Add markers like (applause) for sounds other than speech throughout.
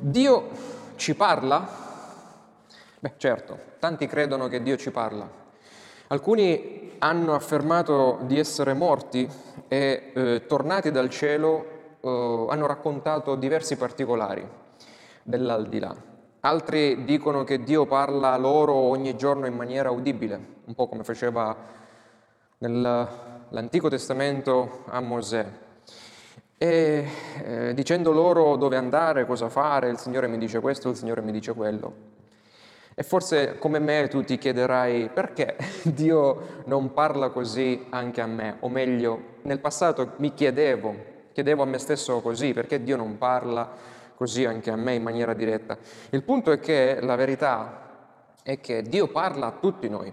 Dio ci parla? Beh, certo, tanti credono che Dio ci parla. Alcuni hanno affermato di essere morti e eh, tornati dal cielo eh, hanno raccontato diversi particolari dell'aldilà. Altri dicono che Dio parla loro ogni giorno in maniera udibile, un po' come faceva nell'Antico Testamento a Mosè. E eh, dicendo loro dove andare, cosa fare, il Signore mi dice questo, il Signore mi dice quello. E forse come me tu ti chiederai perché (laughs) Dio non parla così anche a me, o meglio, nel passato mi chiedevo, chiedevo a me stesso così, perché Dio non parla così anche a me in maniera diretta. Il punto è che la verità è che Dio parla a tutti noi,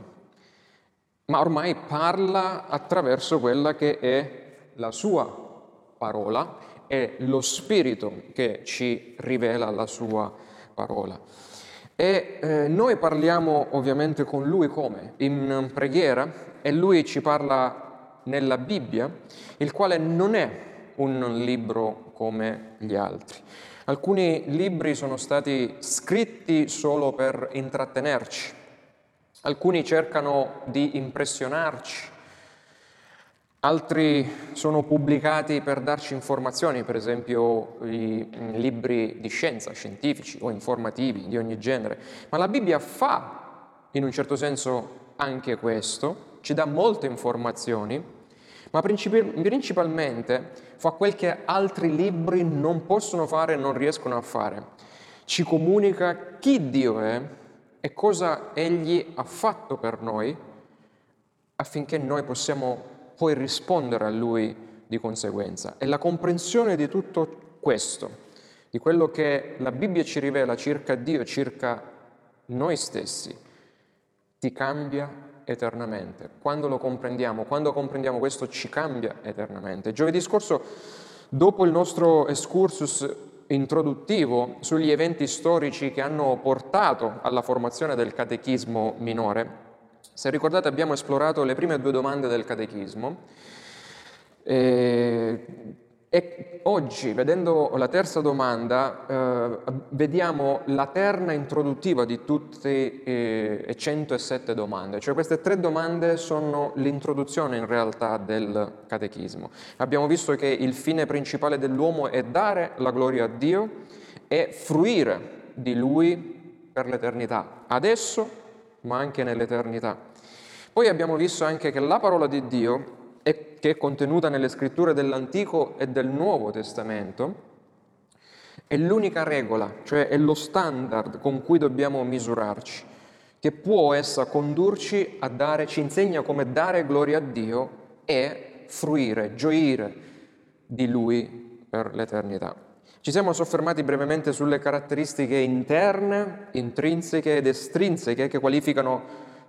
ma ormai parla attraverso quella che è la sua parola e lo Spirito che ci rivela la sua parola. E eh, noi parliamo ovviamente con lui come? In preghiera e lui ci parla nella Bibbia, il quale non è un libro come gli altri. Alcuni libri sono stati scritti solo per intrattenerci, alcuni cercano di impressionarci, Altri sono pubblicati per darci informazioni, per esempio i libri di scienza, scientifici o informativi di ogni genere. Ma la Bibbia fa, in un certo senso, anche questo, ci dà molte informazioni, ma principalmente fa quel che altri libri non possono fare e non riescono a fare. Ci comunica chi Dio è e cosa Egli ha fatto per noi affinché noi possiamo puoi rispondere a Lui di conseguenza. E la comprensione di tutto questo, di quello che la Bibbia ci rivela circa Dio, circa noi stessi, ti cambia eternamente. Quando lo comprendiamo, quando comprendiamo questo ci cambia eternamente. Giovedì scorso, dopo il nostro excursus introduttivo sugli eventi storici che hanno portato alla formazione del catechismo minore, se ricordate abbiamo esplorato le prime due domande del catechismo e, e oggi, vedendo la terza domanda, eh, vediamo la terna introduttiva di tutte eh, e 107 domande. Cioè queste tre domande sono l'introduzione in realtà del catechismo. Abbiamo visto che il fine principale dell'uomo è dare la gloria a Dio e fruire di Lui per l'eternità. Adesso ma anche nell'eternità. Poi abbiamo visto anche che la parola di Dio, che è contenuta nelle scritture dell'Antico e del Nuovo Testamento, è l'unica regola, cioè è lo standard con cui dobbiamo misurarci, che può essa condurci a dare, ci insegna come dare gloria a Dio e fruire, gioire di Lui per l'eternità. Ci siamo soffermati brevemente sulle caratteristiche interne, intrinseche ed estrinseche che qualificano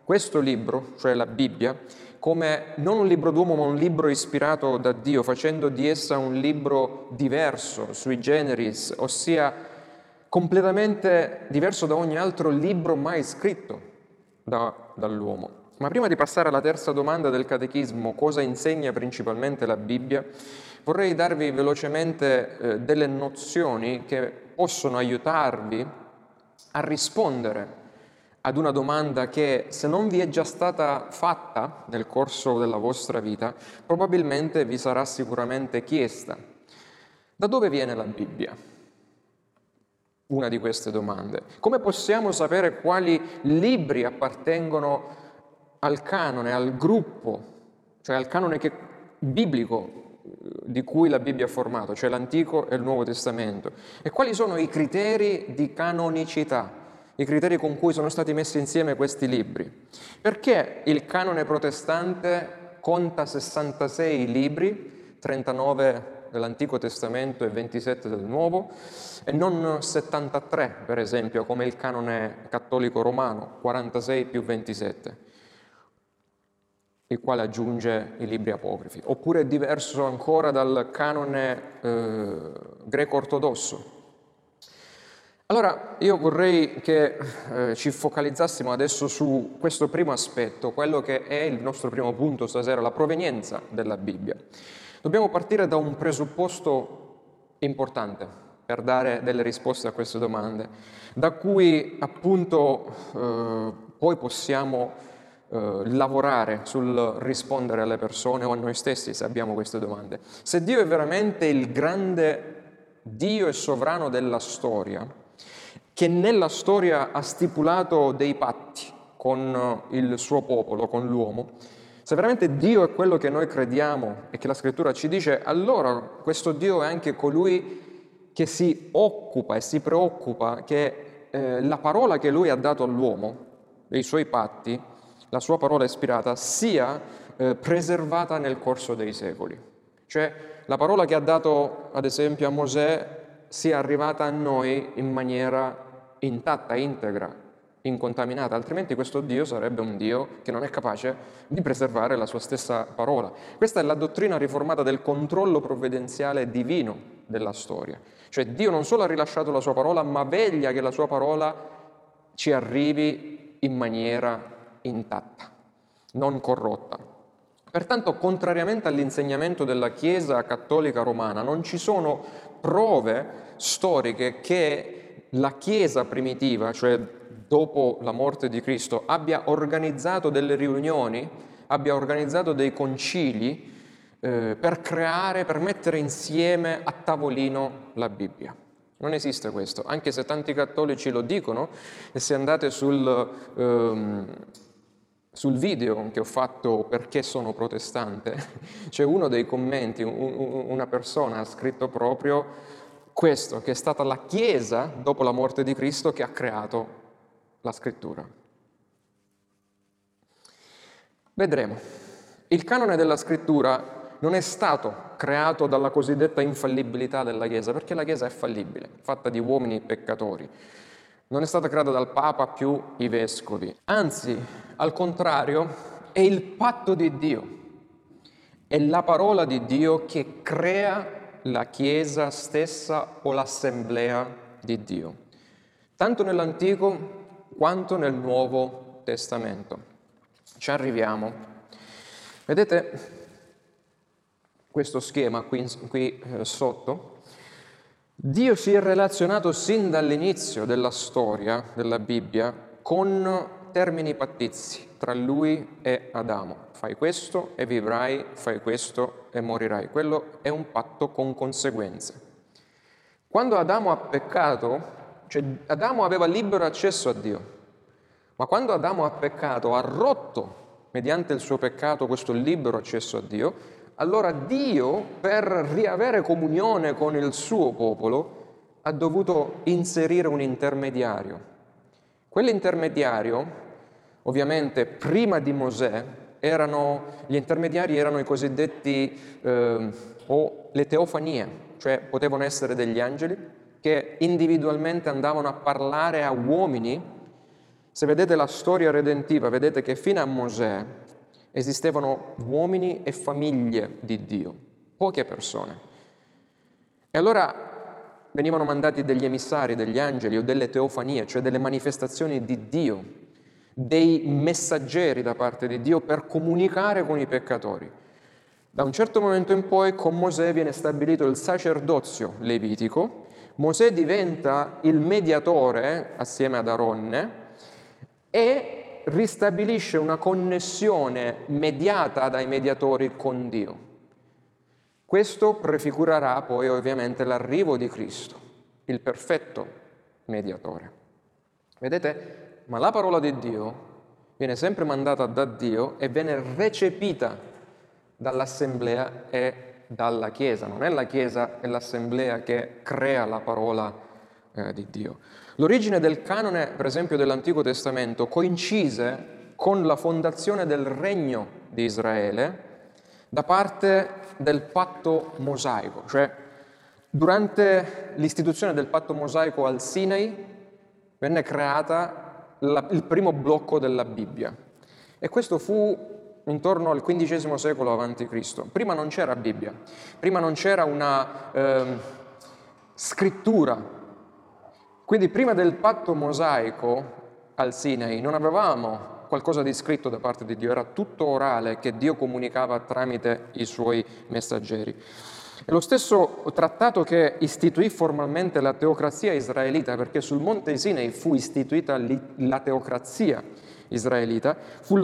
questo libro, cioè la Bibbia, come non un libro d'uomo ma un libro ispirato da Dio, facendo di essa un libro diverso, sui generis, ossia completamente diverso da ogni altro libro mai scritto da, dall'uomo. Ma prima di passare alla terza domanda del catechismo, cosa insegna principalmente la Bibbia, vorrei darvi velocemente eh, delle nozioni che possono aiutarvi a rispondere ad una domanda che se non vi è già stata fatta nel corso della vostra vita, probabilmente vi sarà sicuramente chiesta. Da dove viene la Bibbia? Una di queste domande. Come possiamo sapere quali libri appartengono al canone, al gruppo, cioè al canone che, biblico di cui la Bibbia ha formato, cioè l'Antico e il Nuovo Testamento. E quali sono i criteri di canonicità, i criteri con cui sono stati messi insieme questi libri? Perché il canone protestante conta 66 libri, 39 dell'Antico Testamento e 27 del Nuovo, e non 73, per esempio, come il canone cattolico romano, 46 più 27? Il quale aggiunge i libri apocrifi, oppure è diverso ancora dal canone eh, greco-ortodosso. Allora io vorrei che eh, ci focalizzassimo adesso su questo primo aspetto, quello che è il nostro primo punto stasera, la provenienza della Bibbia. Dobbiamo partire da un presupposto importante. per dare delle risposte a queste domande, da cui appunto eh, poi possiamo eh, lavorare sul rispondere alle persone o a noi stessi se abbiamo queste domande. Se Dio è veramente il grande Dio e sovrano della storia, che nella storia ha stipulato dei patti con il suo popolo, con l'uomo, se veramente Dio è quello che noi crediamo e che la scrittura ci dice, allora questo Dio è anche colui che si occupa e si preoccupa che eh, la parola che lui ha dato all'uomo, dei suoi patti, la sua parola ispirata, sia eh, preservata nel corso dei secoli. Cioè la parola che ha dato ad esempio a Mosè sia arrivata a noi in maniera intatta, integra, incontaminata, altrimenti questo Dio sarebbe un Dio che non è capace di preservare la sua stessa parola. Questa è la dottrina riformata del controllo provvidenziale divino della storia. Cioè Dio non solo ha rilasciato la sua parola, ma veglia che la sua parola ci arrivi in maniera intatta, non corrotta. Pertanto, contrariamente all'insegnamento della Chiesa cattolica romana, non ci sono prove storiche che la Chiesa primitiva, cioè dopo la morte di Cristo, abbia organizzato delle riunioni, abbia organizzato dei concili eh, per creare, per mettere insieme a tavolino la Bibbia. Non esiste questo, anche se tanti cattolici lo dicono e se andate sul... Ehm, sul video che ho fatto perché sono protestante, (laughs) c'è uno dei commenti, una persona ha scritto proprio questo, che è stata la Chiesa, dopo la morte di Cristo, che ha creato la scrittura. Vedremo. Il canone della scrittura non è stato creato dalla cosiddetta infallibilità della Chiesa, perché la Chiesa è fallibile, fatta di uomini peccatori. Non è stata creata dal Papa più i vescovi. Anzi, al contrario, è il patto di Dio. È la parola di Dio che crea la Chiesa stessa o l'assemblea di Dio, tanto nell'Antico quanto nel Nuovo Testamento. Ci arriviamo. Vedete questo schema qui, qui eh, sotto? Dio si è relazionato sin dall'inizio della storia della Bibbia con termini pattizi tra lui e Adamo. Fai questo e vivrai, fai questo e morirai. Quello è un patto con conseguenze. Quando Adamo ha peccato, cioè Adamo aveva libero accesso a Dio, ma quando Adamo ha peccato, ha rotto mediante il suo peccato questo libero accesso a Dio, allora Dio, per riavere comunione con il suo popolo, ha dovuto inserire un intermediario. Quell'intermediario, ovviamente prima di Mosè, erano, gli intermediari erano i cosiddetti eh, o le teofanie, cioè potevano essere degli angeli che individualmente andavano a parlare a uomini. Se vedete la storia redentiva, vedete che fino a Mosè esistevano uomini e famiglie di Dio, poche persone. E allora venivano mandati degli emissari, degli angeli o delle teofanie, cioè delle manifestazioni di Dio, dei messaggeri da parte di Dio per comunicare con i peccatori. Da un certo momento in poi con Mosè viene stabilito il sacerdozio levitico, Mosè diventa il mediatore assieme ad Aronne e ristabilisce una connessione mediata dai mediatori con Dio. Questo prefigurerà poi ovviamente l'arrivo di Cristo, il perfetto mediatore. Vedete? Ma la parola di Dio viene sempre mandata da Dio e viene recepita dall'assemblea e dalla Chiesa. Non è la Chiesa e l'assemblea che crea la parola eh, di Dio. L'origine del canone, per esempio, dell'Antico Testamento coincise con la fondazione del regno di Israele da parte del patto mosaico, cioè durante l'istituzione del patto mosaico al Sinai venne creata la, il primo blocco della Bibbia e questo fu intorno al XV secolo a.C. Prima non c'era Bibbia, prima non c'era una eh, scrittura quindi prima del patto mosaico al Sinai non avevamo qualcosa di scritto da parte di Dio, era tutto orale che Dio comunicava tramite i suoi messaggeri. È lo stesso trattato che istituì formalmente la teocrazia israelita, perché sul monte Sinai fu istituita la teocrazia israelita,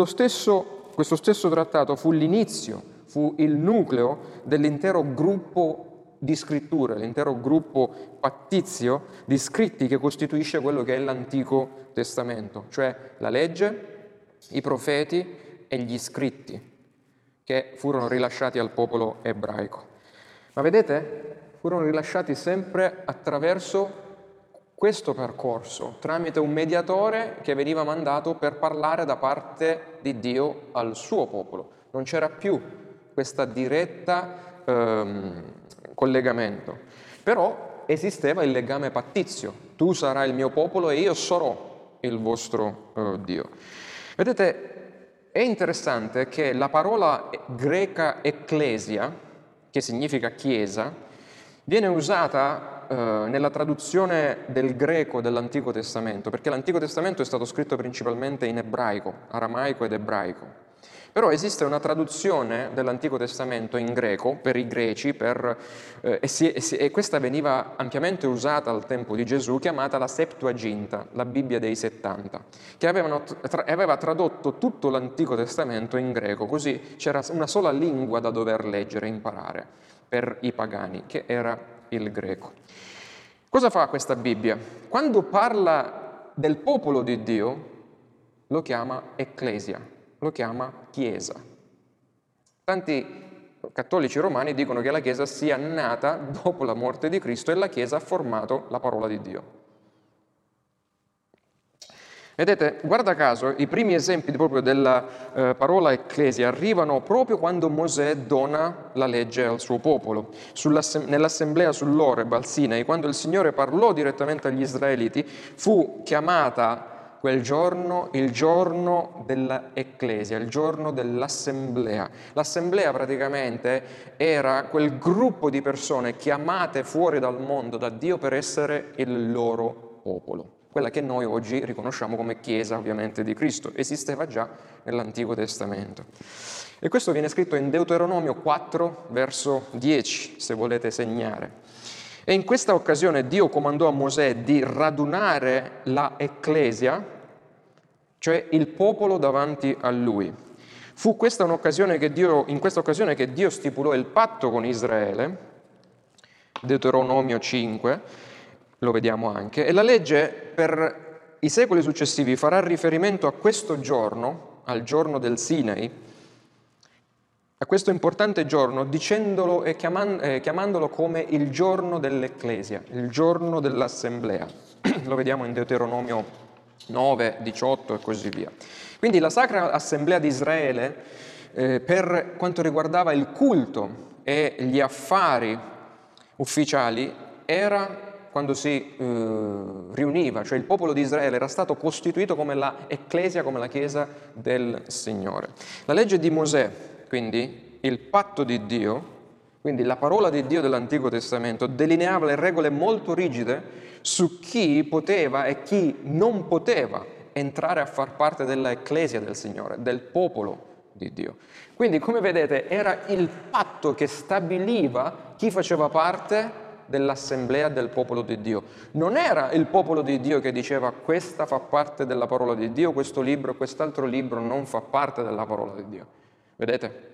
stesso, questo stesso trattato fu l'inizio, fu il nucleo dell'intero gruppo di scritture, l'intero gruppo pattizio di scritti che costituisce quello che è l'Antico Testamento, cioè la legge, i profeti e gli scritti che furono rilasciati al popolo ebraico. Ma vedete, furono rilasciati sempre attraverso questo percorso, tramite un mediatore che veniva mandato per parlare da parte di Dio al suo popolo. Non c'era più questa diretta ehm, collegamento, però esisteva il legame pattizio. Tu sarai il mio popolo e io sarò il vostro eh, Dio. Vedete, è interessante che la parola greca ecclesia, che significa chiesa, viene usata eh, nella traduzione del greco dell'Antico Testamento, perché l'Antico Testamento è stato scritto principalmente in ebraico, aramaico ed ebraico. Però esiste una traduzione dell'Antico Testamento in greco per i greci, per, eh, e, si, e, si, e, questa veniva ampiamente usata al tempo di Gesù, chiamata la Septuaginta, la Bibbia dei 70, che avevano, tra, aveva tradotto tutto l'Antico Testamento in greco, così c'era una sola lingua da dover leggere e imparare per i pagani, che era il greco. Cosa fa questa Bibbia? Quando parla del popolo di Dio, lo chiama Ecclesia, lo chiama Chiesa. Tanti cattolici romani dicono che la Chiesa sia nata dopo la morte di Cristo e la Chiesa ha formato la parola di Dio. Vedete, guarda caso, i primi esempi proprio della eh, parola ecclesia arrivano proprio quando Mosè dona la legge al suo popolo. nell'assemblea sull'Oreb, al Sinai, quando il Signore parlò direttamente agli israeliti, fu chiamata quel giorno il giorno dell'ecclesia, il giorno dell'assemblea. L'assemblea praticamente era quel gruppo di persone chiamate fuori dal mondo, da Dio, per essere il loro popolo quella che noi oggi riconosciamo come Chiesa ovviamente di Cristo, esisteva già nell'Antico Testamento. E questo viene scritto in Deuteronomio 4, verso 10, se volete segnare. E in questa occasione Dio comandò a Mosè di radunare la Ecclesia, cioè il popolo davanti a lui. Fu questa Dio, in questa occasione che Dio stipulò il patto con Israele, Deuteronomio 5, lo vediamo anche, e la legge per i secoli successivi farà riferimento a questo giorno, al giorno del Sinai, a questo importante giorno dicendolo e chiamandolo come il giorno dell'Ecclesia, il giorno dell'Assemblea. (clears throat) Lo vediamo in Deuteronomio 9, 18 e così via. Quindi la Sacra Assemblea di Israele, eh, per quanto riguardava il culto e gli affari ufficiali, era quando si eh, riuniva, cioè il popolo di Israele era stato costituito come la Ecclesia, come la Chiesa del Signore. La legge di Mosè, quindi il patto di Dio, quindi la parola di Dio dell'Antico Testamento, delineava le regole molto rigide su chi poteva e chi non poteva entrare a far parte dell'Ecclesia del Signore, del popolo di Dio. Quindi, come vedete, era il patto che stabiliva chi faceva parte dell'assemblea del popolo di Dio. Non era il popolo di Dio che diceva questa fa parte della parola di Dio, questo libro, quest'altro libro non fa parte della parola di Dio. Vedete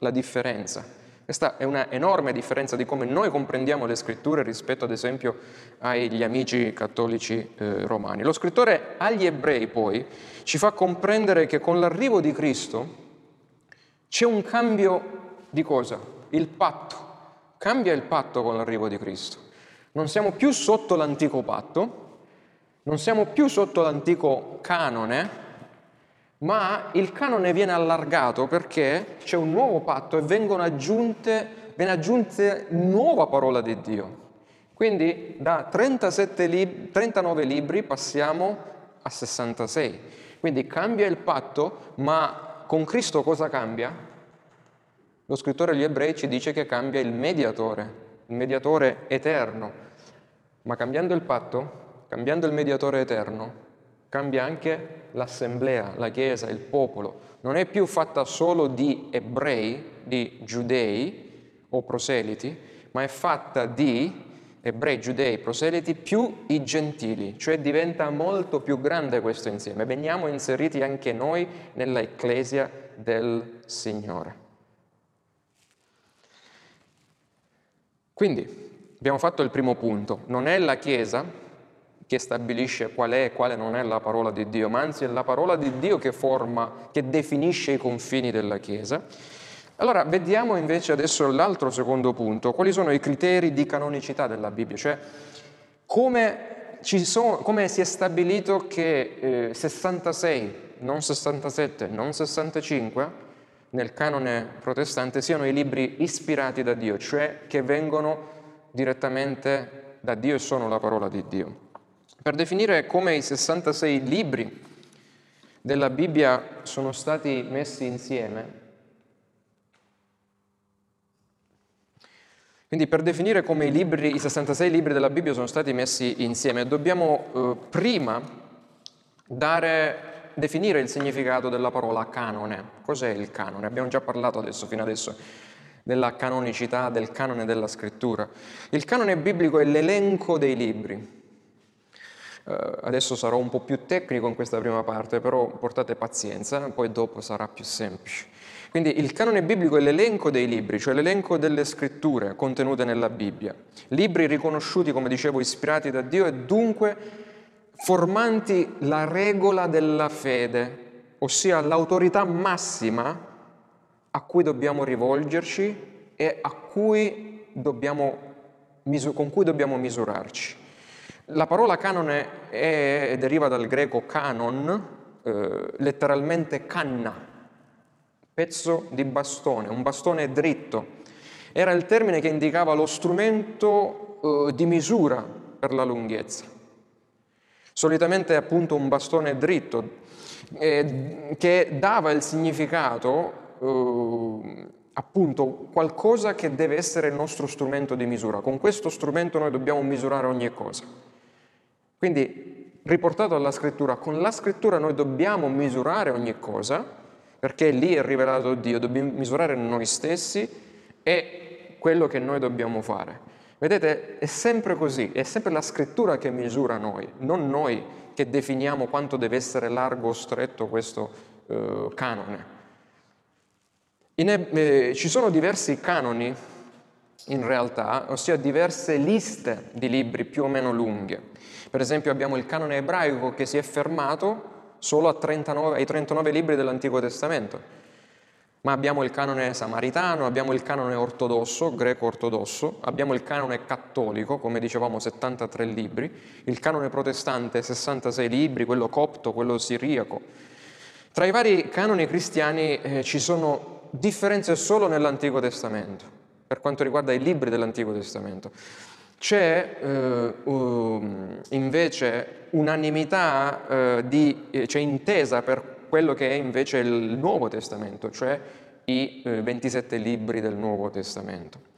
la differenza? Questa è una enorme differenza di come noi comprendiamo le scritture rispetto ad esempio agli amici cattolici eh, romani. Lo scrittore agli ebrei poi ci fa comprendere che con l'arrivo di Cristo c'è un cambio di cosa? Il patto. Cambia il patto con l'arrivo di Cristo. Non siamo più sotto l'antico patto, non siamo più sotto l'antico canone, ma il canone viene allargato perché c'è un nuovo patto e vengono aggiunte, viene aggiunta nuova parola di Dio. Quindi da 37 39 libri passiamo a 66. Quindi cambia il patto, ma con Cristo cosa cambia? Lo scrittore agli ebrei ci dice che cambia il mediatore, il mediatore eterno. Ma cambiando il patto, cambiando il mediatore eterno, cambia anche l'assemblea, la chiesa, il popolo. Non è più fatta solo di ebrei, di giudei o proseliti, ma è fatta di ebrei, giudei, proseliti più i gentili, cioè diventa molto più grande questo insieme. Veniamo inseriti anche noi nella Ecclesia del Signore. Quindi abbiamo fatto il primo punto, non è la Chiesa che stabilisce qual è e quale non è la parola di Dio, ma anzi è la parola di Dio che forma, che definisce i confini della Chiesa. Allora, vediamo invece adesso l'altro secondo punto, quali sono i criteri di canonicità della Bibbia, cioè come, sono, come si è stabilito che eh, 66, non 67, non 65 nel canone protestante siano i libri ispirati da Dio, cioè che vengono direttamente da Dio e sono la parola di Dio. Per definire come i 66 libri della Bibbia sono stati messi insieme, Quindi per definire come i, libri, i 66 libri della Bibbia sono stati messi insieme, dobbiamo eh, prima dare, definire il significato della parola canone. Cos'è il canone? Abbiamo già parlato adesso, fino adesso, della canonicità, del canone della scrittura. Il canone biblico è l'elenco dei libri. Uh, adesso sarò un po' più tecnico in questa prima parte, però portate pazienza, poi dopo sarà più semplice. Quindi il canone biblico è l'elenco dei libri, cioè l'elenco delle scritture contenute nella Bibbia. Libri riconosciuti, come dicevo, ispirati da Dio e dunque formanti la regola della fede, ossia l'autorità massima a cui dobbiamo rivolgerci e cui dobbiamo, con cui dobbiamo misurarci. La parola canone è, deriva dal greco canon, eh, letteralmente canna, pezzo di bastone, un bastone dritto. Era il termine che indicava lo strumento eh, di misura per la lunghezza. Solitamente appunto un bastone dritto eh, che dava il significato eh, appunto qualcosa che deve essere il nostro strumento di misura. Con questo strumento noi dobbiamo misurare ogni cosa. Quindi, riportato alla scrittura, con la scrittura noi dobbiamo misurare ogni cosa perché lì è rivelato Dio, dobbiamo misurare noi stessi e quello che noi dobbiamo fare. Vedete, è sempre così, è sempre la scrittura che misura noi, non noi che definiamo quanto deve essere largo o stretto questo eh, canone. In, eh, ci sono diversi canoni in realtà, ossia diverse liste di libri più o meno lunghe. Per esempio abbiamo il canone ebraico che si è fermato solo 39, ai 39 libri dell'Antico Testamento. Ma abbiamo il canone samaritano, abbiamo il canone ortodosso, greco-ortodosso, abbiamo il canone cattolico, come dicevamo 73 libri, il canone protestante 66 libri, quello copto, quello siriaco. Tra i vari canoni cristiani eh, ci sono differenze solo nell'Antico Testamento, per quanto riguarda i libri dell'Antico Testamento. C'è eh, um, invece unanimità, eh, di, eh, c'è intesa per quello che è invece il Nuovo Testamento, cioè i 27 eh, libri del Nuovo Testamento.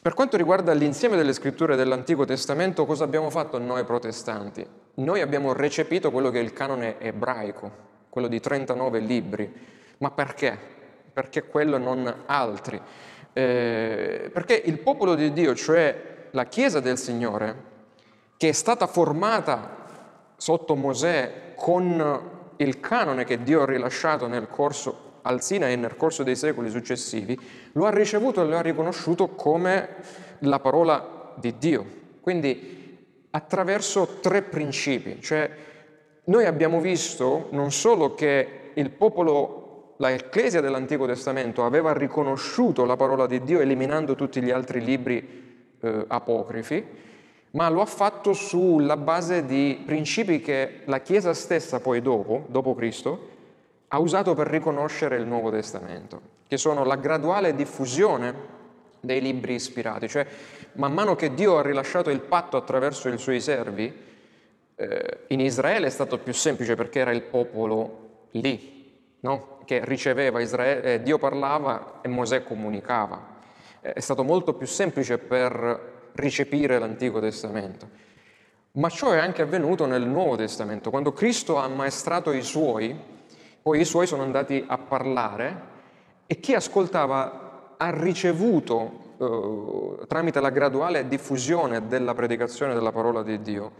Per quanto riguarda l'insieme delle scritture dell'Antico Testamento, cosa abbiamo fatto noi protestanti? Noi abbiamo recepito quello che è il canone ebraico, quello di 39 libri. Ma perché? Perché quello non altri? Eh, perché il popolo di Dio, cioè la Chiesa del Signore, che è stata formata sotto Mosè con il canone che Dio ha rilasciato nel corso al Sinai e nel corso dei secoli successivi, lo ha ricevuto e lo ha riconosciuto come la parola di Dio. Quindi attraverso tre principi, cioè noi abbiamo visto non solo che il popolo, la Ecclesia dell'Antico Testamento aveva riconosciuto la parola di Dio eliminando tutti gli altri libri eh, apocrifi, ma lo ha fatto sulla base di principi che la Chiesa stessa poi dopo, dopo Cristo, ha usato per riconoscere il Nuovo Testamento, che sono la graduale diffusione dei libri ispirati, cioè man mano che Dio ha rilasciato il patto attraverso i suoi servi, eh, in Israele è stato più semplice perché era il popolo lì, no? che riceveva Israele, eh, Dio parlava e Mosè comunicava è stato molto più semplice per ricepire l'Antico Testamento. Ma ciò è anche avvenuto nel Nuovo Testamento. Quando Cristo ha ammaestrato i suoi, poi i suoi sono andati a parlare e chi ascoltava ha ricevuto eh, tramite la graduale diffusione della predicazione della parola di Dio,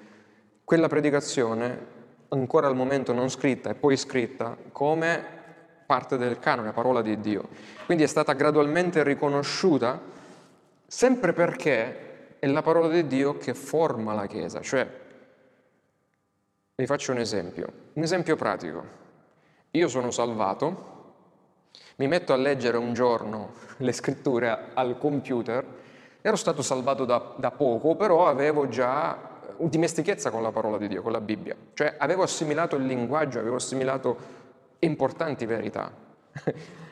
quella predicazione ancora al momento non scritta e poi scritta come parte del canone, parola di Dio. Quindi è stata gradualmente riconosciuta sempre perché è la parola di Dio che forma la Chiesa. Cioè, vi faccio un esempio, un esempio pratico. Io sono salvato, mi metto a leggere un giorno (laughs) le scritture al computer, ero stato salvato da, da poco, però avevo già dimestichezza con la parola di Dio, con la Bibbia, cioè avevo assimilato il linguaggio, avevo assimilato importanti verità. (laughs)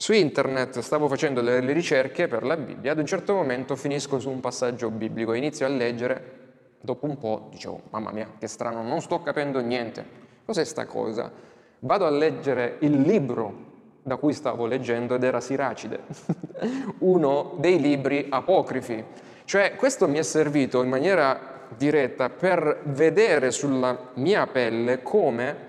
Su internet stavo facendo delle ricerche per la Bibbia, ad un certo momento finisco su un passaggio biblico, inizio a leggere, dopo un po' dicevo, mamma mia, che strano, non sto capendo niente, cos'è sta cosa? Vado a leggere il libro da cui stavo leggendo ed era Siracide, (laughs) uno dei libri apocrifi. Cioè questo mi è servito in maniera diretta per vedere sulla mia pelle come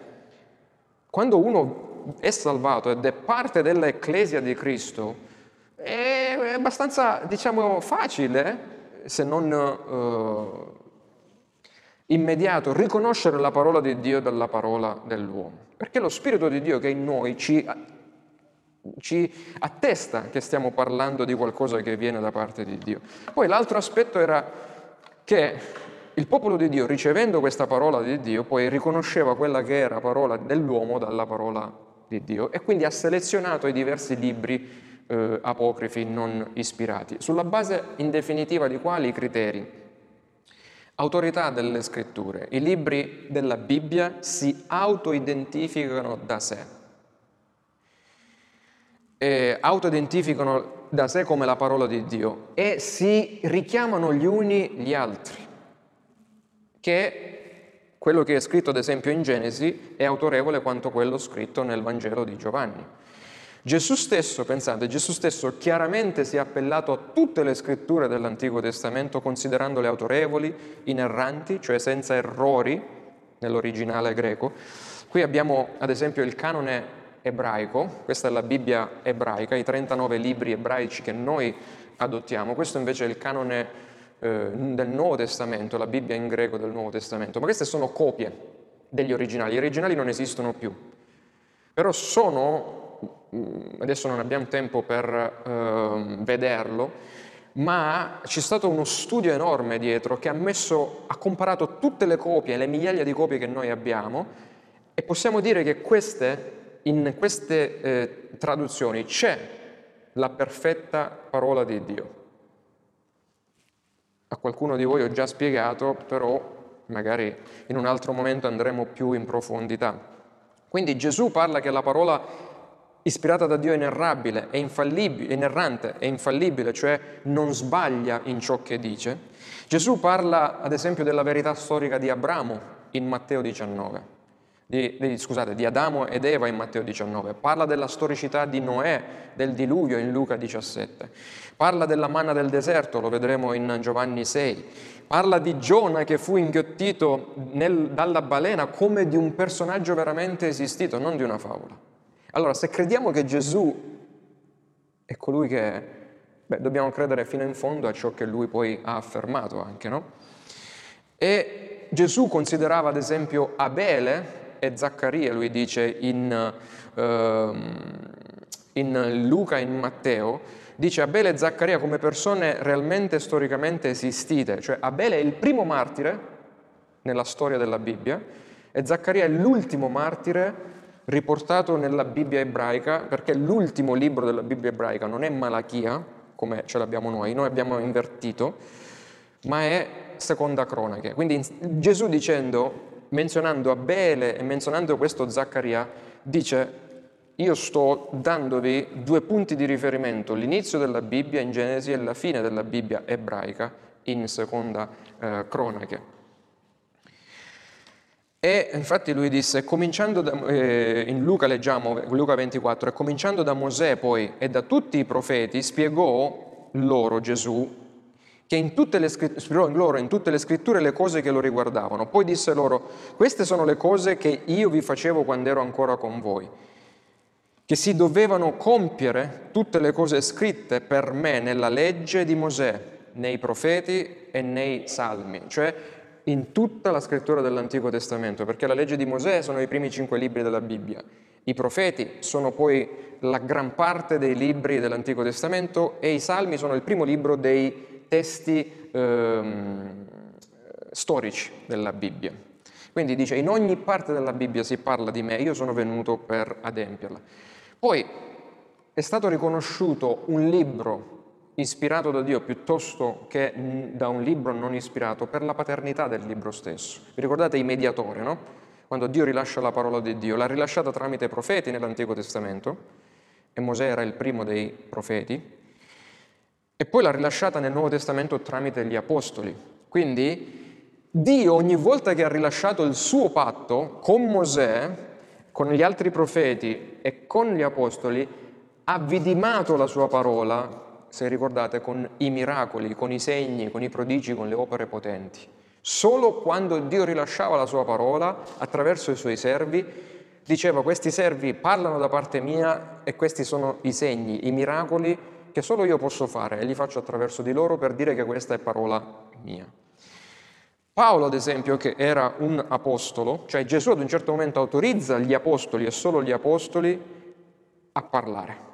quando uno è salvato ed è parte dell'ecclesia di Cristo, è abbastanza, diciamo, facile, se non uh, immediato, riconoscere la parola di Dio dalla parola dell'uomo. Perché lo Spirito di Dio che è in noi ci ci attesta che stiamo parlando di qualcosa che viene da parte di Dio. Poi l'altro aspetto era che il popolo di Dio, ricevendo questa parola di Dio, poi riconosceva quella che era parola dell'uomo dalla parola di Dio e quindi ha selezionato i diversi libri eh, apocrifi non ispirati, sulla base in definitiva di quali criteri? Autorità delle scritture. I libri della Bibbia si autoidentificano da sé eh, autoidentificano da sé come la parola di Dio e si richiamano gli uni gli altri, che quello che è scritto ad esempio in Genesi è autorevole quanto quello scritto nel Vangelo di Giovanni. Gesù stesso, pensate, Gesù stesso chiaramente si è appellato a tutte le scritture dell'Antico Testamento considerandole autorevoli, inerranti, cioè senza errori nell'originale greco. Qui abbiamo ad esempio il canone ebraico, questa è la Bibbia ebraica, i 39 libri ebraici che noi adottiamo, questo invece è il canone eh, del Nuovo Testamento, la Bibbia in greco del Nuovo Testamento, ma queste sono copie degli originali, gli originali non esistono più, però sono, mm, adesso non abbiamo tempo per eh, vederlo, ma c'è stato uno studio enorme dietro che ha, messo, ha comparato tutte le copie, le migliaia di copie che noi abbiamo e possiamo dire che queste in queste eh, traduzioni c'è la perfetta parola di Dio. A qualcuno di voi ho già spiegato, però magari in un altro momento andremo più in profondità. Quindi Gesù parla che la parola ispirata da Dio è inerrabile, è infallibile, inerrante, è infallibile, cioè non sbaglia in ciò che dice. Gesù parla ad esempio della verità storica di Abramo in Matteo 19 di, di, scusate, di Adamo ed Eva in Matteo 19, parla della storicità di Noè, del diluvio in Luca 17, parla della manna del deserto, lo vedremo in Giovanni 6, parla di Giona che fu inghiottito nel, dalla balena come di un personaggio veramente esistito, non di una favola. Allora, se crediamo che Gesù è colui che beh, dobbiamo credere fino in fondo a ciò che lui poi ha affermato anche, no? E Gesù considerava ad esempio Abele, e Zaccaria, lui dice in, uh, in Luca e in Matteo, dice Abele e Zaccaria come persone realmente storicamente esistite, cioè Abele è il primo martire nella storia della Bibbia e Zaccaria è l'ultimo martire riportato nella Bibbia ebraica, perché l'ultimo libro della Bibbia ebraica non è Malachia, come ce l'abbiamo noi, noi abbiamo invertito, ma è seconda cronache. Quindi Gesù dicendo menzionando Abele e menzionando questo Zaccaria, dice io sto dandovi due punti di riferimento, l'inizio della Bibbia in Genesi e la fine della Bibbia ebraica in seconda eh, cronache. E infatti lui disse, cominciando da, eh, in Luca leggiamo, Luca 24, e cominciando da Mosè poi e da tutti i profeti, spiegò loro Gesù che in tutte le, spiegò loro in tutte le scritture le cose che lo riguardavano. Poi disse loro, queste sono le cose che io vi facevo quando ero ancora con voi, che si dovevano compiere tutte le cose scritte per me nella legge di Mosè, nei profeti e nei salmi, cioè in tutta la scrittura dell'Antico Testamento, perché la legge di Mosè sono i primi cinque libri della Bibbia, i profeti sono poi la gran parte dei libri dell'Antico Testamento e i salmi sono il primo libro dei testi ehm, storici della Bibbia. Quindi dice, in ogni parte della Bibbia si parla di me, io sono venuto per adempierla. Poi è stato riconosciuto un libro ispirato da Dio piuttosto che da un libro non ispirato per la paternità del libro stesso. Vi ricordate i mediatori, no? Quando Dio rilascia la parola di Dio, l'ha rilasciata tramite profeti nell'Antico Testamento, e Mosè era il primo dei profeti, e poi l'ha rilasciata nel Nuovo Testamento tramite gli apostoli. Quindi Dio ogni volta che ha rilasciato il suo patto con Mosè, con gli altri profeti e con gli apostoli, ha vidimato la sua parola, se ricordate, con i miracoli, con i segni, con i prodigi, con le opere potenti. Solo quando Dio rilasciava la sua parola attraverso i suoi servi, diceva questi servi parlano da parte mia e questi sono i segni, i miracoli che solo io posso fare e li faccio attraverso di loro per dire che questa è parola mia. Paolo, ad esempio, che era un apostolo, cioè Gesù ad un certo momento autorizza gli apostoli e solo gli apostoli a parlare.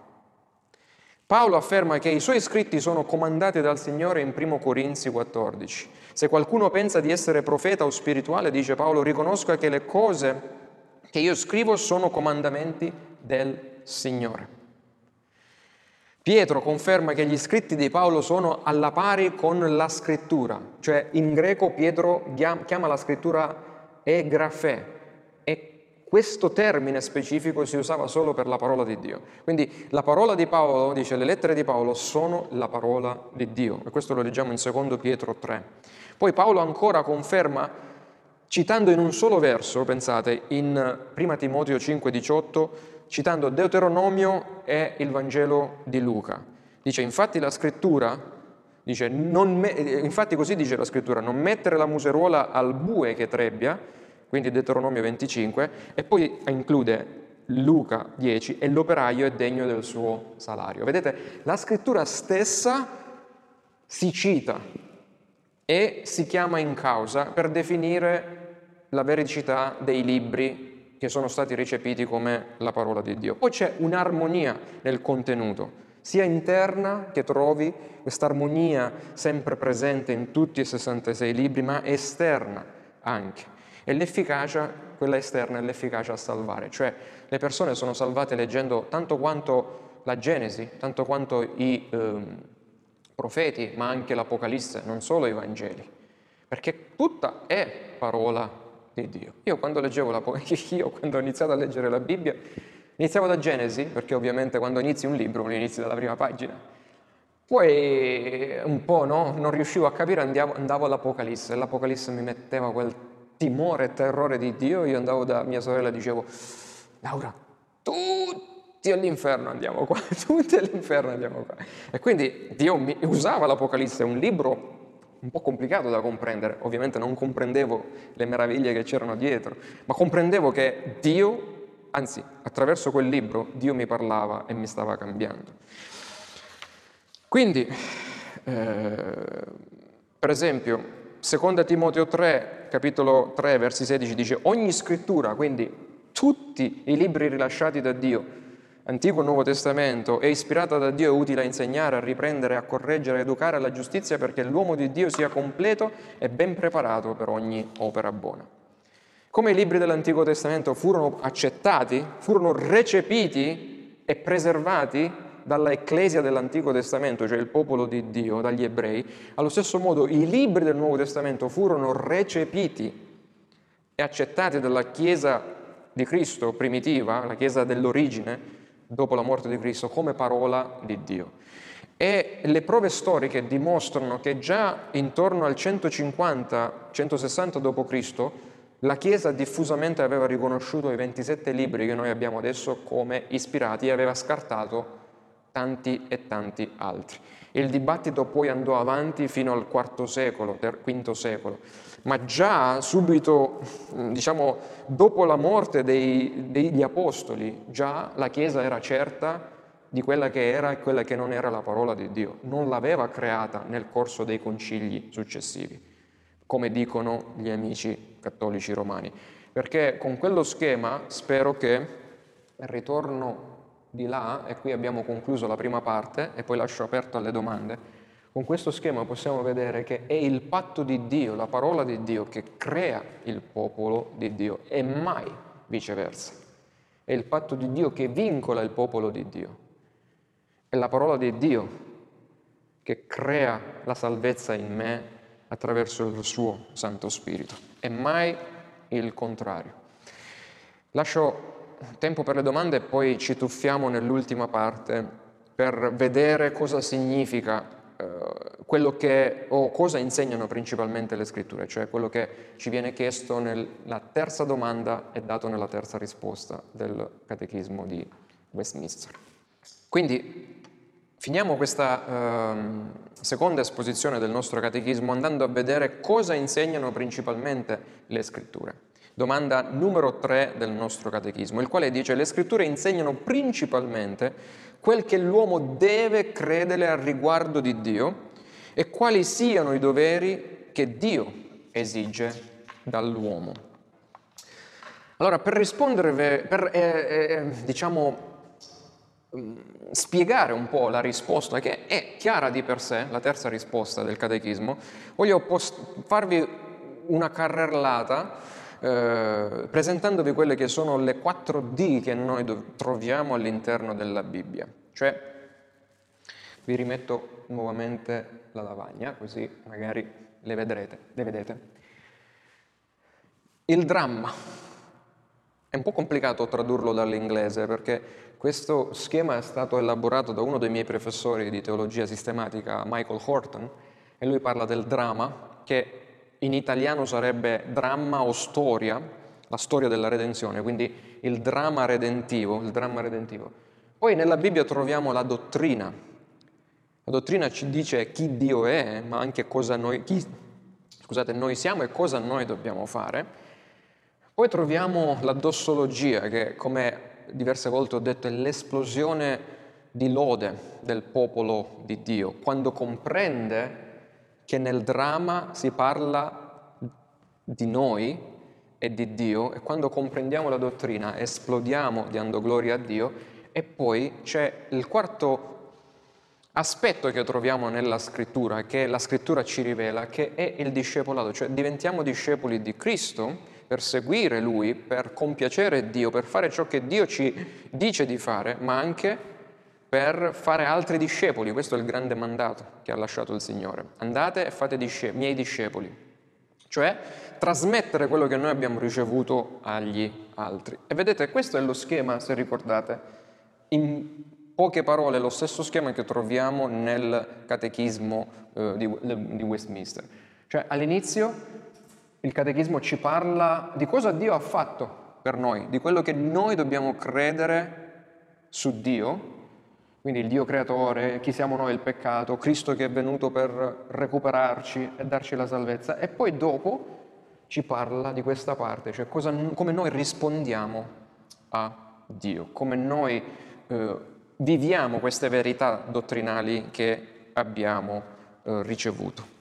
Paolo afferma che i suoi scritti sono comandati dal Signore in 1 Corinzi 14. Se qualcuno pensa di essere profeta o spirituale, dice Paolo, riconosca che le cose che io scrivo sono comandamenti del Signore. Pietro conferma che gli scritti di Paolo sono alla pari con la scrittura, cioè in greco Pietro chiama la scrittura egrafè e questo termine specifico si usava solo per la parola di Dio. Quindi la parola di Paolo, dice le lettere di Paolo, sono la parola di Dio e questo lo leggiamo in 2 Pietro 3. Poi Paolo ancora conferma, citando in un solo verso, pensate, in 1 Timoteo 5, 18, citando Deuteronomio e il Vangelo di Luca. Dice, infatti la scrittura, dice, me, infatti così dice la scrittura, non mettere la museruola al bue che trebbia, quindi Deuteronomio 25, e poi include Luca 10, e l'operaio è degno del suo salario. Vedete, la scrittura stessa si cita e si chiama in causa per definire la veridicità dei libri che sono stati recepiti come la parola di Dio. Poi c'è un'armonia nel contenuto, sia interna che trovi questa armonia sempre presente in tutti i 66 libri, ma esterna anche. E l'efficacia, quella esterna, è l'efficacia a salvare, cioè le persone sono salvate leggendo tanto quanto la Genesi, tanto quanto i eh, profeti, ma anche l'Apocalisse, non solo i Vangeli, perché tutta è parola di Dio. Io quando leggevo la (laughs) io quando ho iniziato a leggere la Bibbia, iniziavo da Genesi, perché ovviamente quando inizi un libro lo inizi dalla prima pagina. Poi un po' no, non riuscivo a capire, andavo, andavo all'Apocalisse, e l'Apocalisse mi metteva quel timore e terrore di Dio, io andavo da mia sorella e dicevo, Laura, tutti all'inferno andiamo qua, (laughs) tutti all'inferno andiamo qua. E quindi Dio usava l'Apocalisse, un libro un po' complicato da comprendere, ovviamente non comprendevo le meraviglie che c'erano dietro, ma comprendevo che Dio, anzi attraverso quel libro, Dio mi parlava e mi stava cambiando. Quindi, eh, per esempio, seconda Timoteo 3, capitolo 3, versi 16 dice ogni scrittura, quindi tutti i libri rilasciati da Dio, Antico e Nuovo Testamento, è ispirata da Dio e utile a insegnare, a riprendere, a correggere, a educare alla giustizia perché l'uomo di Dio sia completo e ben preparato per ogni opera buona. Come i libri dell'Antico Testamento furono accettati, furono recepiti e preservati dalla Ecclesia dell'Antico Testamento, cioè il popolo di Dio, dagli ebrei, allo stesso modo i libri del Nuovo Testamento furono recepiti e accettati dalla Chiesa di Cristo primitiva, la Chiesa dell'origine, dopo la morte di Cristo come parola di Dio. E le prove storiche dimostrano che già intorno al 150-160 d.C. la Chiesa diffusamente aveva riconosciuto i 27 libri che noi abbiamo adesso come ispirati e aveva scartato tanti e tanti altri. Il dibattito poi andò avanti fino al IV secolo, V secolo, ma già subito, diciamo, dopo la morte dei, degli apostoli, già la Chiesa era certa di quella che era e quella che non era la parola di Dio. Non l'aveva creata nel corso dei concili successivi, come dicono gli amici cattolici romani. Perché con quello schema spero che il ritorno di là, e qui abbiamo concluso la prima parte e poi lascio aperto alle domande, con questo schema possiamo vedere che è il patto di Dio, la parola di Dio che crea il popolo di Dio e mai viceversa. È il patto di Dio che vincola il popolo di Dio. È la parola di Dio che crea la salvezza in me attraverso il suo Santo Spirito e mai il contrario. Lascio tempo per le domande e poi ci tuffiamo nell'ultima parte per vedere cosa significa quello che, o cosa insegnano principalmente le scritture, cioè quello che ci viene chiesto nella terza domanda e dato nella terza risposta del catechismo di Westminster. Quindi finiamo questa eh, seconda esposizione del nostro catechismo andando a vedere cosa insegnano principalmente le scritture domanda numero 3 del nostro catechismo, il quale dice le scritture insegnano principalmente quel che l'uomo deve credere al riguardo di Dio e quali siano i doveri che Dio esige dall'uomo. Allora, per rispondere, per eh, eh, diciamo, mm, spiegare un po' la risposta, che è chiara di per sé, la terza risposta del catechismo, voglio post- farvi una carrellata eh, presentandovi quelle che sono le quattro D che noi troviamo all'interno della Bibbia. Cioè, vi rimetto nuovamente la lavagna, così magari le vedrete, le vedete. Il dramma. È un po' complicato tradurlo dall'inglese perché questo schema è stato elaborato da uno dei miei professori di teologia sistematica, Michael Horton, e lui parla del dramma, che in italiano sarebbe dramma o storia, la storia della redenzione, quindi il dramma redentivo, il dramma redentivo. Poi nella Bibbia troviamo la dottrina. La dottrina ci dice chi Dio è, ma anche cosa noi, chi, scusate, noi siamo e cosa noi dobbiamo fare. Poi troviamo la dossologia, che come diverse volte ho detto è l'esplosione di lode del popolo di Dio, quando comprende che nel dramma si parla di noi e di Dio e quando comprendiamo la dottrina esplodiamo dando gloria a Dio e poi c'è il quarto aspetto che troviamo nella scrittura, che la scrittura ci rivela, che è il discepolato, cioè diventiamo discepoli di Cristo per seguire Lui, per compiacere Dio, per fare ciò che Dio ci dice di fare, ma anche per fare altri discepoli. Questo è il grande mandato che ha lasciato il Signore. Andate e fate disce- miei discepoli. Cioè trasmettere quello che noi abbiamo ricevuto agli altri. E vedete, questo è lo schema, se ricordate, in poche parole lo stesso schema che troviamo nel catechismo eh, di, di Westminster. Cioè all'inizio il catechismo ci parla di cosa Dio ha fatto per noi, di quello che noi dobbiamo credere su Dio quindi il Dio creatore, chi siamo noi il peccato, Cristo che è venuto per recuperarci e darci la salvezza. E poi dopo ci parla di questa parte, cioè cosa, come noi rispondiamo a Dio, come noi eh, viviamo queste verità dottrinali che abbiamo eh, ricevuto.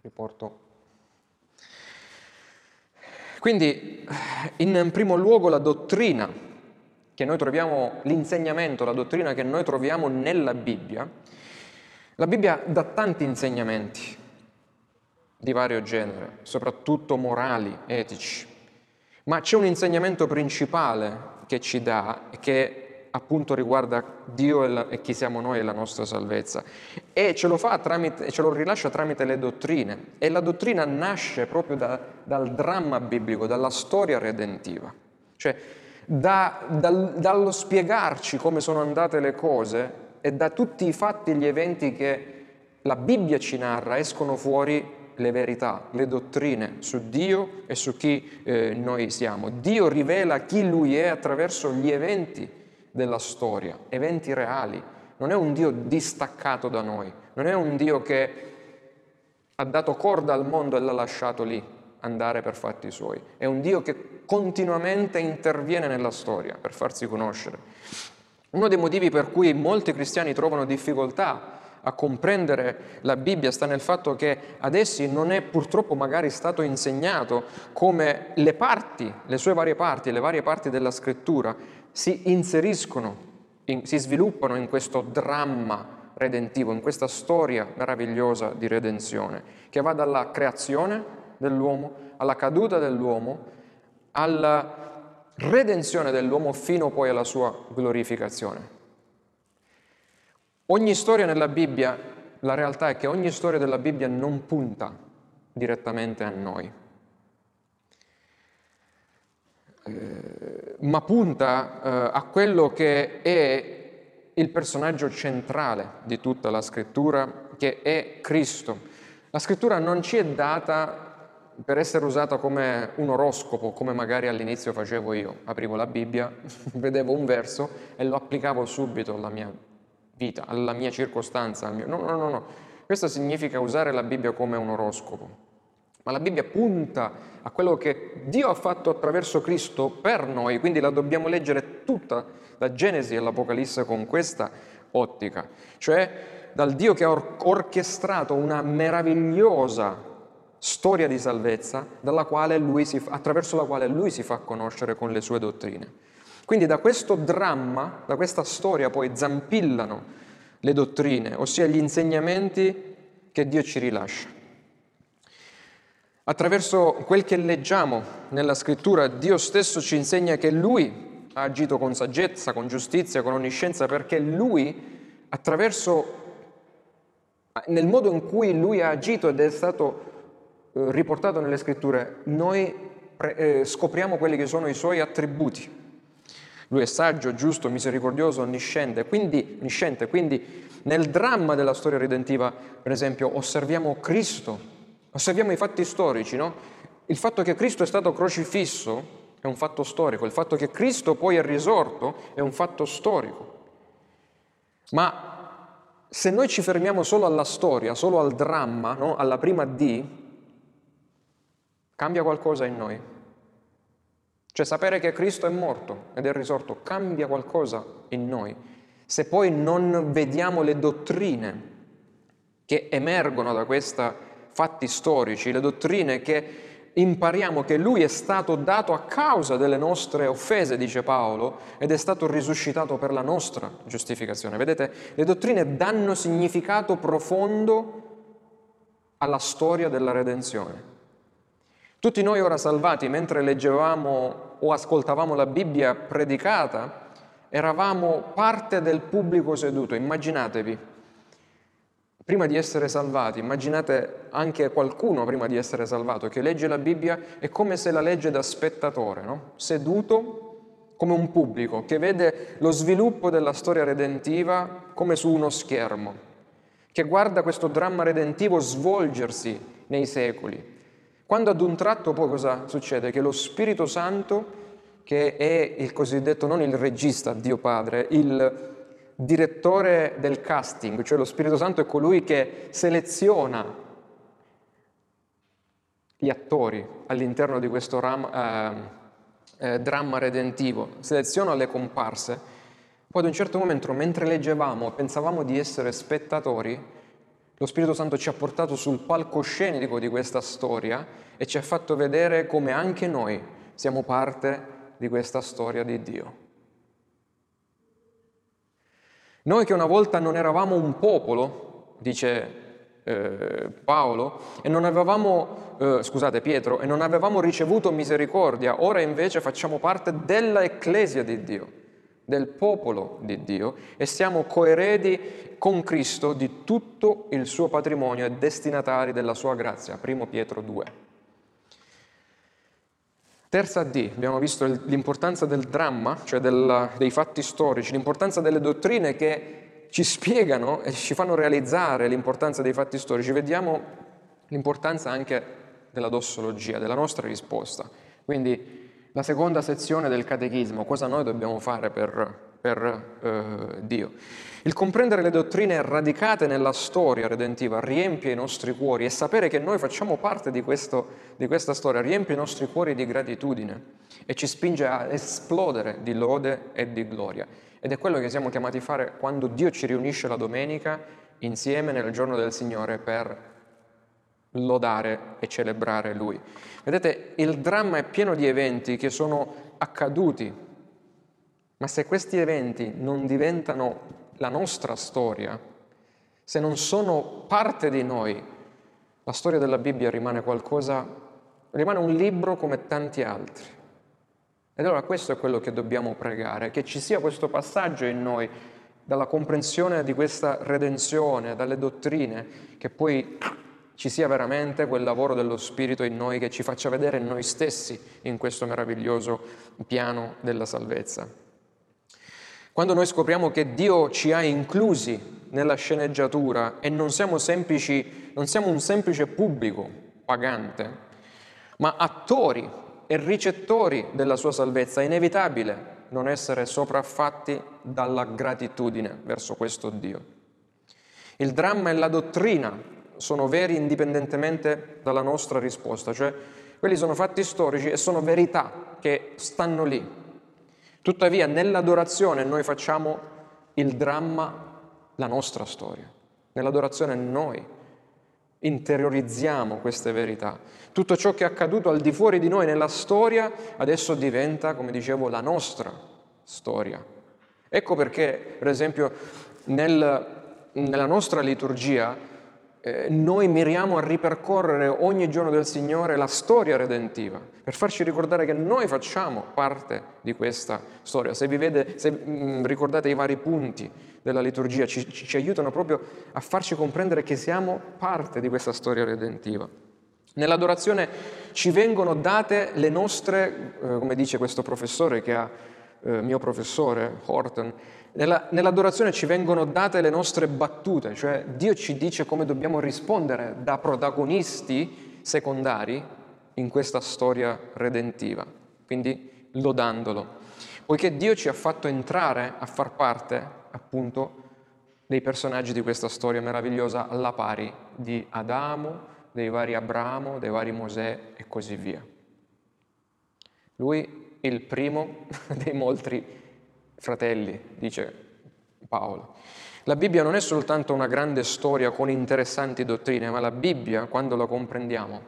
Riporto. Quindi, in primo luogo, la dottrina che noi troviamo, l'insegnamento, la dottrina che noi troviamo nella Bibbia, la Bibbia dà tanti insegnamenti di vario genere, soprattutto morali, etici, ma c'è un insegnamento principale che ci dà che appunto riguarda Dio e, la, e, chi siamo noi e la nostra salvezza. E ce lo tramite, ce lo rilascia tramite le dottrine. E la dottrina nasce proprio da, dal dramma biblico, dalla storia redentiva. Cioè, da, dal, dallo spiegarci come sono andate le cose e da tutti i fatti e gli eventi che la Bibbia ci narra escono fuori le verità, le dottrine su Dio e su chi eh, noi siamo. Dio rivela chi Lui è attraverso gli eventi della storia, eventi reali, non è un Dio distaccato da noi, non è un Dio che ha dato corda al mondo e l'ha lasciato lì andare per fatti suoi, è un Dio che continuamente interviene nella storia per farsi conoscere. Uno dei motivi per cui molti cristiani trovano difficoltà a comprendere la Bibbia sta nel fatto che ad essi non è purtroppo magari stato insegnato come le parti, le sue varie parti, le varie parti della scrittura si inseriscono, in, si sviluppano in questo dramma redentivo, in questa storia meravigliosa di redenzione, che va dalla creazione dell'uomo alla caduta dell'uomo, alla redenzione dell'uomo fino poi alla sua glorificazione. Ogni storia nella Bibbia, la realtà è che ogni storia della Bibbia non punta direttamente a noi, eh, ma punta eh, a quello che è il personaggio centrale di tutta la scrittura, che è Cristo. La scrittura non ci è data per essere usata come un oroscopo, come magari all'inizio facevo io. Aprivo la Bibbia, (laughs) vedevo un verso e lo applicavo subito alla mia vita, alla mia circostanza. Al mio... No, no, no, no. Questo significa usare la Bibbia come un oroscopo. Ma la Bibbia punta a quello che Dio ha fatto attraverso Cristo per noi, quindi la dobbiamo leggere tutta da Genesi all'Apocalisse con questa ottica, cioè dal Dio che ha orchestrato una meravigliosa storia di salvezza si, attraverso la quale lui si fa conoscere con le sue dottrine. Quindi da questo dramma, da questa storia poi zampillano le dottrine, ossia gli insegnamenti che Dio ci rilascia. Attraverso quel che leggiamo nella scrittura, Dio stesso ci insegna che Lui ha agito con saggezza, con giustizia, con onniscienza, perché Lui, attraverso, nel modo in cui Lui ha agito ed è stato eh, riportato nelle scritture, noi eh, scopriamo quelli che sono i suoi attributi. Lui è saggio, giusto, misericordioso, onnisciente. Quindi, onnisciente. Quindi nel dramma della storia redentiva, per esempio, osserviamo Cristo, osserviamo i fatti storici, no? Il fatto che Cristo è stato crocifisso è un fatto storico, il fatto che Cristo poi è risorto è un fatto storico. Ma se noi ci fermiamo solo alla storia, solo al dramma, no? alla prima D, cambia qualcosa in noi. Cioè sapere che Cristo è morto ed è risorto cambia qualcosa in noi. Se poi non vediamo le dottrine che emergono da questi fatti storici, le dottrine che impariamo che Lui è stato dato a causa delle nostre offese, dice Paolo, ed è stato risuscitato per la nostra giustificazione. Vedete, le dottrine danno significato profondo alla storia della redenzione. Tutti noi ora salvati, mentre leggevamo o ascoltavamo la Bibbia predicata, eravamo parte del pubblico seduto. Immaginatevi, prima di essere salvati, immaginate anche qualcuno prima di essere salvato che legge la Bibbia, è come se la legge da spettatore, no? seduto come un pubblico che vede lo sviluppo della storia redentiva come su uno schermo, che guarda questo dramma redentivo svolgersi nei secoli quando ad un tratto poi cosa succede? Che lo Spirito Santo, che è il cosiddetto, non il regista, Dio Padre, il direttore del casting, cioè lo Spirito Santo è colui che seleziona gli attori all'interno di questo ram, eh, eh, dramma redentivo, seleziona le comparse. Poi ad un certo momento, mentre leggevamo, pensavamo di essere spettatori, lo Spirito Santo ci ha portato sul palcoscenico di questa storia e ci ha fatto vedere come anche noi siamo parte di questa storia di Dio. Noi che una volta non eravamo un popolo, dice eh, Paolo, e non avevamo, eh, scusate Pietro, e non avevamo ricevuto misericordia, ora invece facciamo parte della Ecclesia di Dio del popolo di Dio e siamo coeredi con Cristo di tutto il suo patrimonio e destinatari della sua grazia. Primo Pietro 2. Terza D, abbiamo visto l'importanza del dramma, cioè del, dei fatti storici, l'importanza delle dottrine che ci spiegano e ci fanno realizzare l'importanza dei fatti storici. Vediamo l'importanza anche della dossologia, della nostra risposta. Quindi la seconda sezione del catechismo, cosa noi dobbiamo fare per per eh, Dio. Il comprendere le dottrine radicate nella storia redentiva riempie i nostri cuori e sapere che noi facciamo parte di, questo, di questa storia riempie i nostri cuori di gratitudine e ci spinge a esplodere di lode e di gloria. Ed è quello che siamo chiamati a fare quando Dio ci riunisce la domenica insieme nel giorno del Signore per lodare e celebrare Lui. Vedete, il dramma è pieno di eventi che sono accaduti, ma se questi eventi non diventano la nostra storia, se non sono parte di noi, la storia della Bibbia rimane qualcosa, rimane un libro come tanti altri. Ed allora questo è quello che dobbiamo pregare, che ci sia questo passaggio in noi, dalla comprensione di questa redenzione, dalle dottrine, che poi ci sia veramente quel lavoro dello Spirito in noi che ci faccia vedere noi stessi in questo meraviglioso piano della salvezza. Quando noi scopriamo che Dio ci ha inclusi nella sceneggiatura e non siamo, semplici, non siamo un semplice pubblico pagante, ma attori e ricettori della sua salvezza, è inevitabile non essere sopraffatti dalla gratitudine verso questo Dio. Il dramma e la dottrina sono veri indipendentemente dalla nostra risposta, cioè quelli sono fatti storici e sono verità che stanno lì. Tuttavia nell'adorazione noi facciamo il dramma, la nostra storia. Nell'adorazione noi interiorizziamo queste verità. Tutto ciò che è accaduto al di fuori di noi nella storia adesso diventa, come dicevo, la nostra storia. Ecco perché, per esempio, nel, nella nostra liturgia eh, noi miriamo a ripercorrere ogni giorno del Signore la storia redentiva, per farci ricordare che noi facciamo parte di questa storia. Se vede, se mh, mm, ricordate i vari punti della liturgia, ci, ci aiutano proprio a farci comprendere che siamo parte di questa storia redentiva. Nell'adorazione ci vengono date le nostre, eh, come dice questo professore che ha, eh, mio professore Horton, nella, nell'adorazione ci vengono date le nostre battute, cioè Dio ci dice come dobbiamo rispondere da protagonisti secondari in questa storia redentiva, quindi lodandolo. Poiché Dio ci ha fatto entrare a far parte appunto dei personaggi di questa storia meravigliosa alla pari di Adamo, dei vari Abramo, dei vari Mosè e così via. Lui il primo (laughs) dei molti fratelli, dice Paolo. La Bibbia non è soltanto una grande storia con interessanti dottrine, ma la Bibbia, quando la comprendiamo,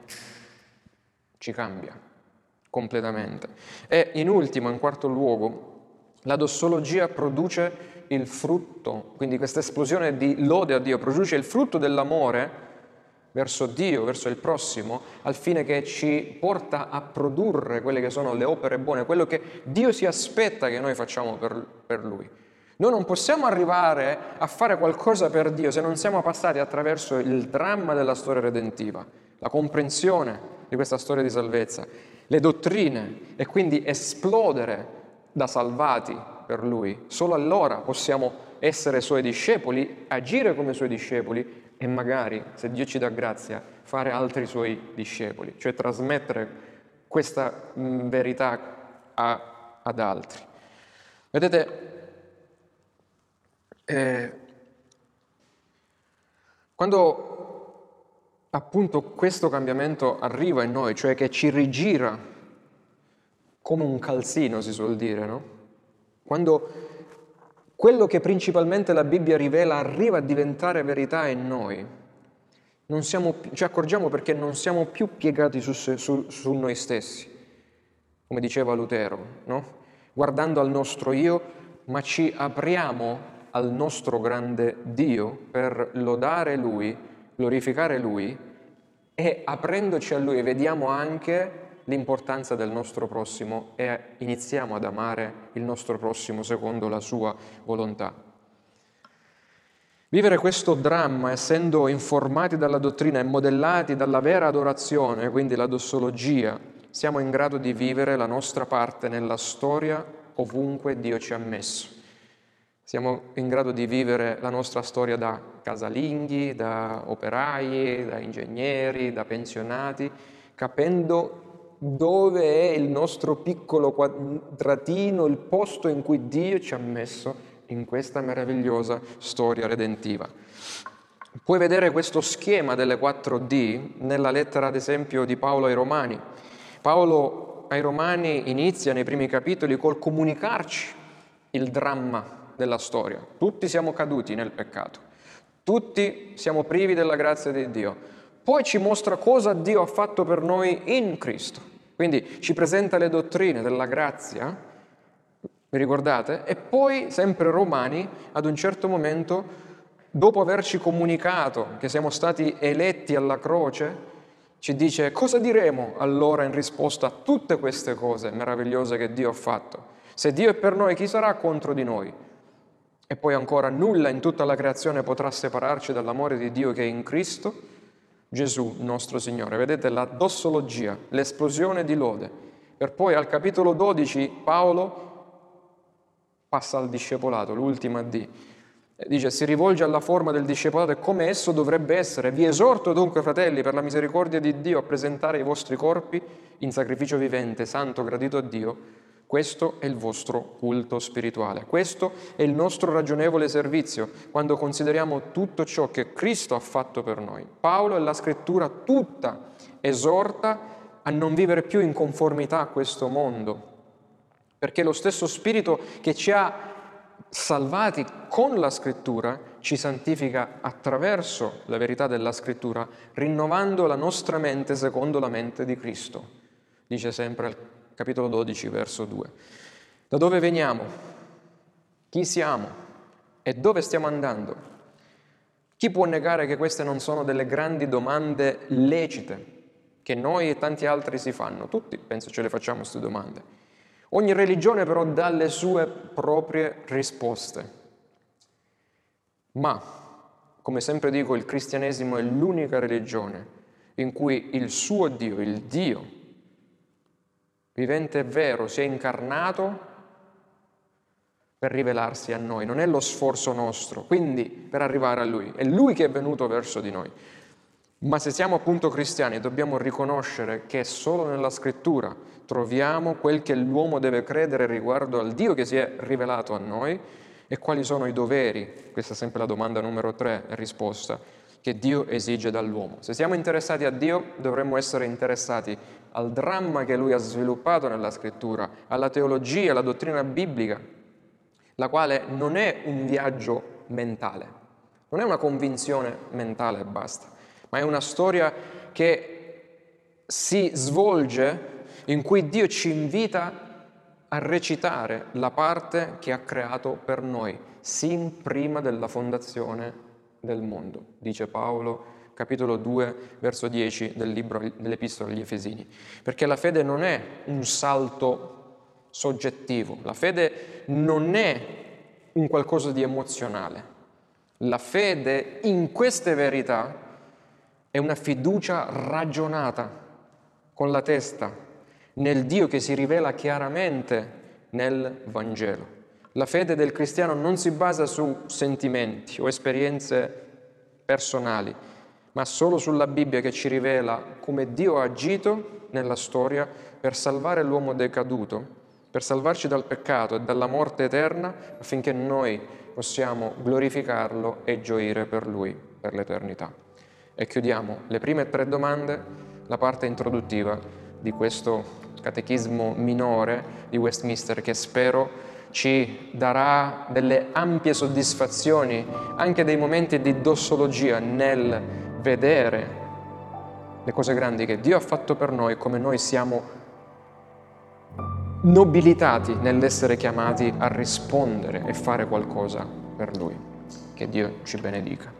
ci cambia completamente. E in ultimo, in quarto luogo, la dossologia produce il frutto, quindi questa esplosione di lode a Dio, produce il frutto dell'amore verso Dio, verso il prossimo, al fine che ci porta a produrre quelle che sono le opere buone, quello che Dio si aspetta che noi facciamo per, per Lui. Noi non possiamo arrivare a fare qualcosa per Dio se non siamo passati attraverso il dramma della storia redentiva, la comprensione di questa storia di salvezza, le dottrine e quindi esplodere da salvati per Lui. Solo allora possiamo essere Suoi discepoli, agire come Suoi discepoli e magari, se Dio ci dà grazia, fare altri suoi discepoli, cioè trasmettere questa verità a, ad altri. Vedete, eh, quando appunto questo cambiamento arriva in noi, cioè che ci rigira come un calzino, si suol dire, no? Quando quello che principalmente la Bibbia rivela arriva a diventare verità in noi. Siamo, ci accorgiamo perché non siamo più piegati su, su, su noi stessi, come diceva Lutero, no? guardando al nostro io, ma ci apriamo al nostro grande Dio per lodare Lui, glorificare Lui e aprendoci a Lui vediamo anche l'importanza del nostro prossimo e iniziamo ad amare il nostro prossimo secondo la sua volontà. Vivere questo dramma, essendo informati dalla dottrina e modellati dalla vera adorazione, quindi la dossologia, siamo in grado di vivere la nostra parte nella storia ovunque Dio ci ha messo. Siamo in grado di vivere la nostra storia da casalinghi, da operai, da ingegneri, da pensionati, capendo dove è il nostro piccolo quadratino, il posto in cui Dio ci ha messo in questa meravigliosa storia redentiva. Puoi vedere questo schema delle 4D nella lettera, ad esempio, di Paolo ai Romani. Paolo ai Romani inizia nei primi capitoli col comunicarci il dramma della storia. Tutti siamo caduti nel peccato, tutti siamo privi della grazia di Dio. Poi ci mostra cosa Dio ha fatto per noi in Cristo. Quindi ci presenta le dottrine della grazia, vi ricordate? E poi, sempre Romani, ad un certo momento, dopo averci comunicato che siamo stati eletti alla croce, ci dice cosa diremo allora in risposta a tutte queste cose meravigliose che Dio ha fatto. Se Dio è per noi, chi sarà contro di noi? E poi ancora, nulla in tutta la creazione potrà separarci dall'amore di Dio che è in Cristo, Gesù nostro Signore. Vedete la dossologia, l'esplosione di lode. Per poi al capitolo 12 Paolo passa al discepolato, l'ultima D. Dice, si rivolge alla forma del discepolato e come esso dovrebbe essere. Vi esorto dunque, fratelli, per la misericordia di Dio, a presentare i vostri corpi in sacrificio vivente, santo, gradito a Dio. Questo è il vostro culto spirituale. Questo è il nostro ragionevole servizio quando consideriamo tutto ciò che Cristo ha fatto per noi. Paolo e la scrittura tutta esorta a non vivere più in conformità a questo mondo, perché lo stesso Spirito che ci ha salvati con la scrittura ci santifica attraverso la verità della scrittura, rinnovando la nostra mente secondo la mente di Cristo. Dice sempre capitolo 12, verso 2. Da dove veniamo? Chi siamo? E dove stiamo andando? Chi può negare che queste non sono delle grandi domande lecite che noi e tanti altri si fanno? Tutti penso ce le facciamo queste domande. Ogni religione però dà le sue proprie risposte. Ma, come sempre dico, il cristianesimo è l'unica religione in cui il suo Dio, il Dio vivente e vero, si è incarnato per rivelarsi a noi, non è lo sforzo nostro, quindi per arrivare a Lui, è Lui che è venuto verso di noi. Ma se siamo appunto cristiani dobbiamo riconoscere che solo nella scrittura troviamo quel che l'uomo deve credere riguardo al Dio che si è rivelato a noi e quali sono i doveri, questa è sempre la domanda numero tre risposta, che Dio esige dall'uomo. Se siamo interessati a Dio dovremmo essere interessati al dramma che Lui ha sviluppato nella scrittura, alla teologia, alla dottrina biblica, la quale non è un viaggio mentale, non è una convinzione mentale e basta ma è una storia che si svolge in cui Dio ci invita a recitare la parte che ha creato per noi, sin prima della fondazione del mondo, dice Paolo capitolo 2, verso 10 del libro dell'Epistola agli Efesini. Perché la fede non è un salto soggettivo, la fede non è un qualcosa di emozionale. La fede in queste verità è una fiducia ragionata con la testa nel Dio che si rivela chiaramente nel Vangelo. La fede del cristiano non si basa su sentimenti o esperienze personali, ma solo sulla Bibbia che ci rivela come Dio ha agito nella storia per salvare l'uomo decaduto, per salvarci dal peccato e dalla morte eterna affinché noi possiamo glorificarlo e gioire per Lui per l'eternità. E chiudiamo le prime tre domande, la parte introduttiva di questo catechismo minore di Westminster che spero ci darà delle ampie soddisfazioni, anche dei momenti di dossologia nel vedere le cose grandi che Dio ha fatto per noi come noi siamo nobilitati nell'essere chiamati a rispondere e fare qualcosa per Lui. Che Dio ci benedica.